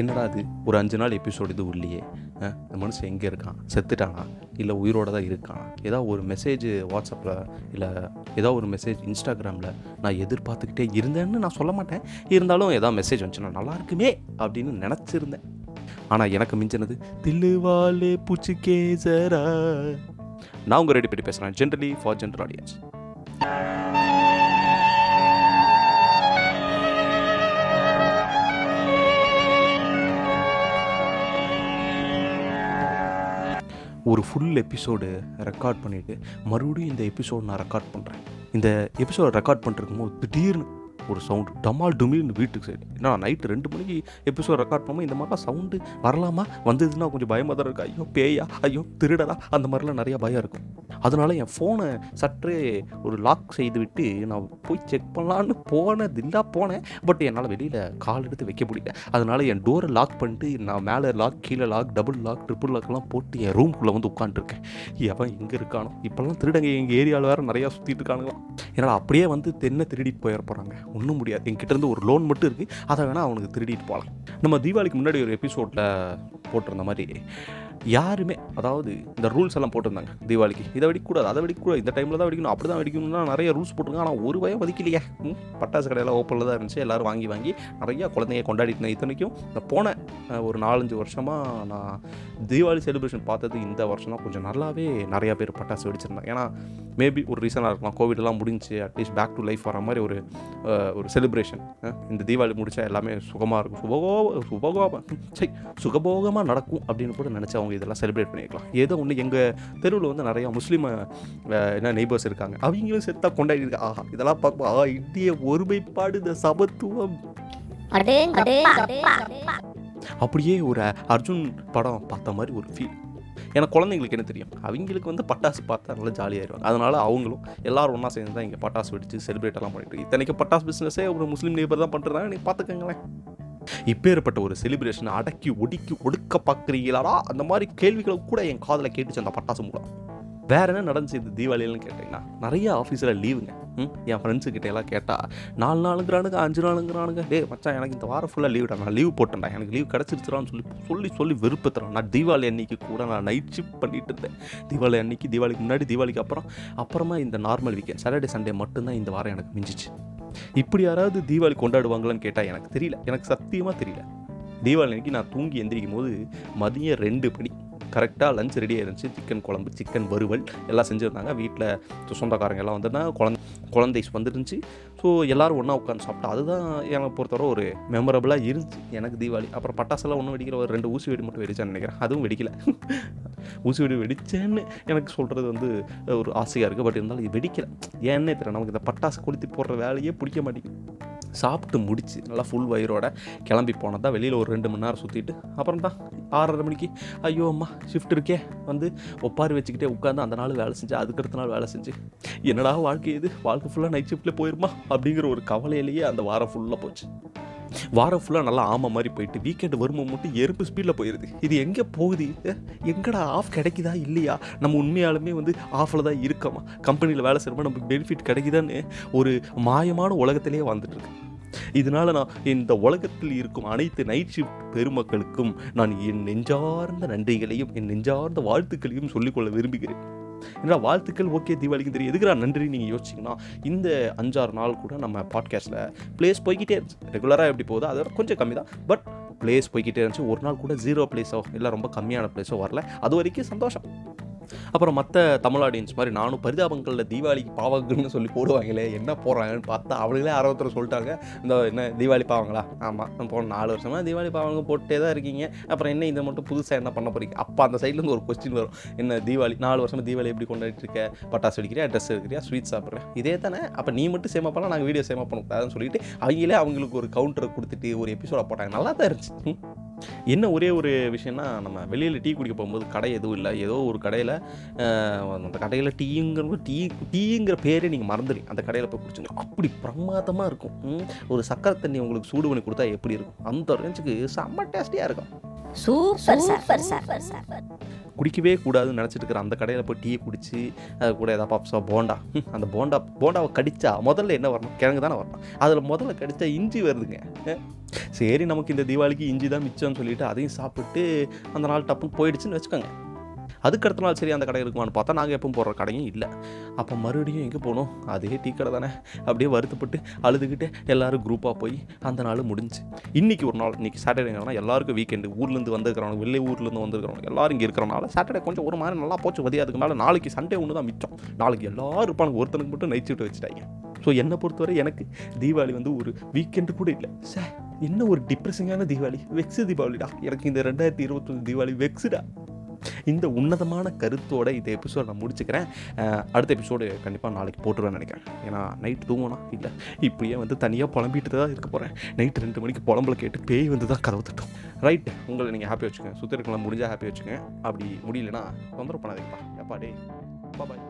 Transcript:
என்னடா அது ஒரு அஞ்சு நாள் எபிசோடு இது உள்ளியே. இந்த மனுஷன் எங்கே இருக்கான்? செத்துட்டானா? இல்லை உயிரோட தான் இருக்கானா? ஏதாவது ஒரு மெசேஜ் வாட்ஸ்அப்பில் இல்லை ஏதாவது ஒரு மெசேஜ் இன்ஸ்டாகிராமில் நான் எதிர்பார்த்துக்கிட்டே இருந்தேன்னு நான் சொல்ல மாட்டேன். இருந்தாலும் ஏதாவது மெசேஜ் வந்துச்சுன்னா நல்லா இருக்குமே அப்படின்னு நினச்சிருந்தேன். ஆனால் எனக்கு மிஞ்சினது தில்லுவாலே பூச்சி கேசரா. நான் உங்கள் ரெடி பண்ணி பேசுகிறேன் ஜென்ரலி ஃபார் ஜென்ரல் ஆடியன்ஸ் ஒரு ஃபுல் எபிசோடு ரெக்கார்ட் பண்ணிவிட்டு மறுபடியும் இந்த எபிசோடு நான் ரெக்கார்ட் பண்ணுறேன் இந்த எபிசோட் ரெக்கார்ட் பண்ணிருக்கும் போது திடீர்னு ஒரு சவுண்டு டமால் டுமில்னு வீட்டுக்கு சைடு ஏன்னா நைட்டு ரெண்டு மணிக்கு எபிசோட் ரெக்கார்ட் பண்ணும்போது இந்த மாதிரிலாம் சவுண்டு வரலாமா? வந்ததுன்னா கொஞ்சம் பயமாக தான் இருக்கும். ஐயோ பேயா? ஐயோ திருடலா அந்த மாதிரிலாம் நிறையா பயம் இருக்கும். அதனால் என் ஃபோனை சற்றே ஒரு லாக் செய்து விட்டு நான் போய் செக் பண்ணலான்னு போனதில்லா போனேன். பட் என்னால் வெளியில் கால் எடுத்து வைக்க முடியல. அதனால என் டோரை லாக் பண்ணிட்டு நான் மேலே லாக் கீழே லாக் டபுள் லாக் ட்ரிபிள் லாக்லாம் போட்டு என் ரூம்குள்ளே வந்து உட்காந்துருக்கேன் எவன் எங்கே இருக்கானோ? இப்போல்லாம் திருடங்க எங்கள் ஏரியாவில் வேறு நிறையா சுற்றிட்டு இருக்கானுங்களாம். என்னால் அப்படியே வந்து தென்னை திருடிட்டு போயிட போகிறாங்க ஒன்றும் முடியாது. என்கிட்ட இருந்து ஒரு லோன் மட்டும் இருக்குது அதை வேணால் அவனுக்கு திருடிட்டு போகலாம் நம்ம தீபாவளிக்கு முன்னாடி ஒரு எபிசோடில் போட்டிருந்த மாதிரி யாருமே அதாவது இந்த ரூல்ஸ் எல்லாம் போட்டிருந்தாங்க தீபாவளிக்கு. இதை வெடிக்கூடாது அதை வெடிக்கக்கூடாது இந்த டைமில் தான் வெடிக்கணும் அப்படி தான் வெடிக்கணும்னா நிறைய ரூல்ஸ் போட்டிருக்காங்க ஆனால் ஒரு பயம் வதிக்கலையே. பட்டாசு கடையெல்லாம் ஓப்பனில் தான் இருந்துச்சு. எல்லோரும் வாங்கி வாங்கி நிறையா குழந்தைங்க கொண்டாடிட்டு இருந்தேன். இத்தனைக்கும் நான் போன ஒரு நாலஞ்சு வருஷமாக நான் தீபாவளி செலிப்ரேஷன் பார்த்தது இந்த வருஷம் தான் கொஞ்சம் நல்லாவே நிறையா பேர் பட்டாசு வெடிச்சிருந்தாங்க. ஏன்னா மேபி ஒரு ரீசனாக இருக்கலாம். கோவிடெல்லாம் முடிஞ்சு அட்லீஸ்ட் பேக் டு லைஃப் வர மாதிரி ஒரு ஒரு செலிப்ரேஷன் இந்த தீபாவளி முடித்தா எல்லாமே சுகமாக இருக்கும். சுபகோ சுபகோபம் சரி சுகபோகமாக நடக்கும் அப்படின்னு கூட நினச்சவங்க அவங்க இதெல்லாம் செலிப்ரேட் பண்ணிக்கலாம் ஏதோ ஒன்று எங்கள் தெருவில் வந்து நிறையா முஸ்லீம் என்ன நெய்பர்ஸ் இருக்காங்க. அவங்களும் செத்தா கொண்டாடி இருக்காங்க ஆஹா இதெல்லாம் பார்க்கும் ஆ இந்திய ஒருமைப்பாடு இந்த சமத்துவம். அப்படியே ஒரு அர்ஜுன் படம் பார்த்த மாதிரி ஒரு ஃபீல் ஏன்னா குழந்தைங்களுக்கு என்ன தெரியும்? அவங்களுக்கு வந்து பட்டாசு பார்த்தா நல்லா ஜாலியாயிருவாங்க அதனால அவங்களும் எல்லாரும் ஒன்றா சேர்ந்து தான் இங்கே பட்டாசு வெடிச்சு செலிப்ரேட் எல்லாம் பண்ணிட்டு. இத்தனைக்கு பட்டாசு பிஸ்னஸே ஒரு முஸ்லீம் நேபர் தான் பண்ணுறாங்க நீங்கள் பார்த்துக்கங்களேன். இப்பேற்பட்ட ஒரு செலிப்ரேஷனை அடக்கி ஒடுக்கி ஒடுக்க பார்க்குறீங்களா அந்த மாதிரி கேள்விகளை கூட என் காதில் கேட்டுச்சு அந்த பட்டாசு மூலம். வேற என்ன நடந்துச்சு இந்த தீபாவளியிலன்னு கேட்டிங்கன்னா நிறைய ஆஃபீஸில் லீவுங்க ம் என் ஃப்ரெண்ட்ஸு கிட்ட எல்லாம் கேட்டால் நாலு நாளுங்கிறானுங்க அஞ்சு நாளுங்கிறானுங்க. டே மச்சான் எனக்கு இந்த வாரம் ஃபுல்லாக லீவுடா நான் லீவ் போட்டேன்டா. எனக்கு லீவ் கிடச்சிருச்சுடான்னு சொல்லி சொல்லி சொல்லி வெறுப்புத்துறேன். நான் தீபாவளி அன்னைக்கு கூட நான் நைட் ஷிஃப்ட் பண்ணிட்டு இருந்தேன். தீபாவளி அன்னைக்கு தீபாவளிக்கு முன்னாடி தீபாவளிக்கு அப்புறம் அப்புறமா இந்த நார்மல் வீக்கெண்ட் சாட்டர்டே சண்டே மட்டும்தான் இந்த வாரம் எனக்கு மிஞ்சிச்சு. இப்படி யாராவது தீபாவளி கொண்டாடுவாங்களான்னு கேட்டால் எனக்கு தெரியல. எனக்கு சத்தியமாக தெரியல. தீபாவளி அன்னைக்கு நான் தூங்கி எந்திரிக்கும் போது மதியம் ரெண்டு மணி கரெக்டாக லஞ்ச் ரெடியாக இருந்துச்சு சிக்கன் குழம்பு சிக்கன் வறுவல் எல்லாம் செஞ்சுருந்தாங்க. வீட்டில் சொந்தக்காரங்க எல்லாம் வந்திருந்தாங்க குழந்தை குழந்தை வந்துருந்துச்சு. ஸோ எல்லோரும் ஒன்றா உட்காந்து சாப்பிட்டா அதுதான் எனக்கு பொறுத்தவரை ஒரு மெமரபுளாக இருந்துச்சு. எனக்கு தீபாவளி. அப்புறம் பட்டாசெல்லாம் ஒன்றும் வெடிக்கிற ஒரு ரெண்டு ஊசி வெடி மட்டும் வெடிச்சேன்னு நினைக்கிறேன். அதுவும் வெடிக்கல. ஊசி வெடி வெடிச்சேன்னு எனக்கு சொல்கிறது வந்து ஒரு ஆசையாக இருக்குது பட் இருந்தாலும் இது வெடிக்கலை. ஏன்னே தெரியல. நமக்கு இந்த பட்டாசு கொளுத்தி போடுற வேலையே பிடிக்க மாட்டேங்குது. சாப்பிட்டு முடிச்சு நல்லா ஃபுல் வயிறோட கிளம்பி போனதா வெளியில் ஒரு ரெண்டு மணி நேரம் சுற்றிட்டு அப்புறம் தான் ஆறரை மணிக்கு ஐயோ அம்மா ஷிஃப்ட் இருக்கே வந்து ஒப்பாரி வச்சுக்கிட்டே உட்காந்து அந்த நாள் வேலை செஞ்சு அதுக்கடுத்த நாள் வேலை செஞ்சு என்னடா வாழ்க்கை இது? வாழ்க்கை ஃபுல்லாக நைட் ஷிஃப்ட்டில் போயிருமா? அப்படிங்கிற ஒரு கவலையிலேயே அந்த வாரம் ஃபுல்லாக போச்சு. வாரம் ஃபுல்லாக நல்லா ஆமை மாதிரி போயிட்டு வீக்கெண்டு வரும்போது மட்டும் எறும்பு ஸ்பீடில் போயிடுது இது எங்கே போகுது? எங்கடா ஆஃப் கிடைக்குதா? இல்லையா? நம்ம உண்மையாலுமே வந்து ஆஃபில் தான் இருக்கோமா? கம்பெனியில் வேலை செய்கிறோமா நமக்கு பெனிஃபிட் கிடைக்குதான்னு ஒரு மாயமான உலகத்திலேயே வந்துட்டுருக்கு இதனால நான் இந்த உலகத்தில் இருக்கும் அனைத்து நைட் ஷிஃப்ட் பெருமக்களுக்கும் நான் என் நெஞ்சார்ந்த நன்றிகளையும் என் நெஞ்சார்ந்த வாழ்த்துக்களையும் சொல்லிக்கொள்ள விரும்புகிறேன். ஏன்னா வாழ்த்துக்கள்? ஓகே தீபாவளிக்கு தெரியும். எதுக்கு நான் நன்றி நீங்கள் யோசிச்சிங்கன்னா இந்த அஞ்சாறு நாள் கூட நம்ம பாட்காஸ்ட்டில் ப்ளேஸ் போய்கிட்டே இருந்துச்சு. ரெகுலராக எப்படி போகுதோ அதோட கொஞ்சம் கம்மி தான். பட் ப்ளேஸ் போய்கிட்டே இருந்துச்சு. ஒரு நாள் கூட ஜீரோ ப்ளேஸோ இல்லை ரொம்ப கம்மியான ப்ளேஸோ வரல. அது வரைக்கும் சந்தோஷம். அப்புறம் மற்ற தமிழ் ஆடியன்ஸ் மாதிரி நானும் பரிதாபங்களில் தீபாவளிக்கு பாவங்கள்னு சொல்லி போடுவாங்களே என்ன போடுறாங்கன்னு பார்த்தா அவங்களே அறுபத்தரை சொல்லிட்டாங்க. இந்த என்ன தீபாவளி பாவங்களா? ஆமாம் நம்ம போன நாலு வருஷமாக தீபாவளி பாவங்க போட்டே தான் இருக்கீங்க. அப்புறம் என்ன இதை மட்டும் புதுசாக என்ன பண்ண போகிறீங்க அப்போ அந்த சைட்லேருந்து ஒரு கொஸ்டின் வரும். என்ன தீபாவளி நாலு வருஷமாக தீபாவளி எப்படி கொண்டாடிட்டு இருக்க? பட்டாசு வெடிக்கிறியா ட்ரெஸ் எடுக்கிறியா ஸ்வீட் சாப்பிட்றேன் இதே தானே. அப்போ நீ மட்டும் சேமா பண்ணலாம் நாங்கள் வீடியோ சேமா பண்ணக்கூடாதுன்னு சொல்லிட்டு அவங்களே அவங்களுக்கு ஒரு கவுண்டரை கொடுத்துட்டு ஒரு எபிசோட போட்டாங்க. நல்லா தான் இருந்துச்சு. என்ன ஒரே ஒரு விஷயம்னா நம்ம வெளியில் டீ குடிக்க போகும்போது கடை எதுவும் இல்லை. ஏதோ ஒரு கடையில் அந்த கடையில் டீங்கிற டீ டீங்கிற பேரே நீங்கள் மறந்துடுங்க அந்த கடையில் போய் குடிச்சுங்க. அப்படி பிரமாதமாக இருக்கும். ஒரு சக்கரை தண்ணி உங்களுக்கு சூடு பண்ணி கொடுத்தா எப்படி இருக்கும்? அந்த ரேஞ்சுக்கு செம்ம டேஸ்டியாக இருக்கும். சூப்பர் சார் சார் சார் குடிக்கவே கூடாதுன்னு நினச்சிட்டு இருக்கிற அந்த கடையில் போய் டீயை குடிச்சு அது கூட ஏதாவது பாப்ஸா போண்டா. அந்த போண்டா போண்டாவை கடிச்சா முதல்ல என்ன வரணும்? கிழங்கு தானே வரணும். அதில் முதல்ல கடிச்சா இஞ்சி வருதுங்க. சரி நமக்கு இந்த தீபாவளிக்கு இஞ்சி தான் மிச்சம்னு சொல்லிட்டு அதையும் சாப்பிட்டு அந்த நாள் டப்புன்னு போயிடுச்சுன்னு வச்சுக்கோங்க. அதுக்கு அடுத்த நாள் சரி அந்த கடை இருக்குமான்னு பார்த்தா நாங்கள் எப்பவும் போடுற கடையும் இல்லை. அப்போ மறுபடியும் எங்கே போகணும் அதே டீ கடை தானே. அப்படியே வருத்தப்பட்டு அழுதுகிட்டு எல்லோரும் குரூப்பாக போய் அந்த நாள் முடிஞ்சு. இன்றைக்கி ஒரு நாள் இன்றைக்கி சாட்டர்டேனா எல்லாருக்கும் வீக்கெண்டு ஊர்லேருந்து வந்திருக்கிறவங்க வெளியே ஊர்லேருந்து வந்திருக்கிறவங்க எல்லாரும் இங்கே இருக்கிறனால சாட்டர்டே கொஞ்சம் ஒரு மாதிரி நல்லா போச்சு. வதியா அதுக்கு மேலே நாளைக்கு சண்டே ஒன்று தான் மிச்சம். நாளைக்கு எல்லாரும் இருப்பாங்க ஒருத்தனுக்கு மட்டும் நைட் ஷிஃப்ட் வச்சுட்டாங்க. ஸோ என்னை பொறுத்தவரை எனக்கு தீபாவளி வந்து ஒரு வீக்கெண்டு கூட இல்லை. சார் என்ன ஒரு டிப்ரெசிங்கான தீபாவளி. வெக்ஸு தீபாவளிடா. எனக்கு இந்த ரெண்டாயிரத்தி இருபத்தொன்று தீபாவளி வெக்ஸுடா இந்த உன்னதமான கருத்தோட இந்த எபிசோட் நான் முடிச்சுக்கிறேன். அடுத்த எபிசோடு கண்டிப்பாக நாளைக்கு போட்டுருவேன் நினைக்கிறேன். ஏன்னா நைட் தூங்கணும் இல்லை. இப்படியே வந்து தனியாக புலம்பிட்டு தான் இருக்க போகிறேன் நைட் ரெண்டு மணிக்கு புலம்புல கேட்டு பேய் வந்து தான் கதவு தட்டும். ரைட் உங்களை நீங்கள் ஹாப்பி வச்சுக்கோங்க. சுற்றி இருக்கலாம் முடிஞ்சால் ஹாப்பி வச்சுக்கோங்க. அப்படி முடியலன்னா தொந்தரவு பண்ணாதீங்கப்பா. எப்பா டே பாய்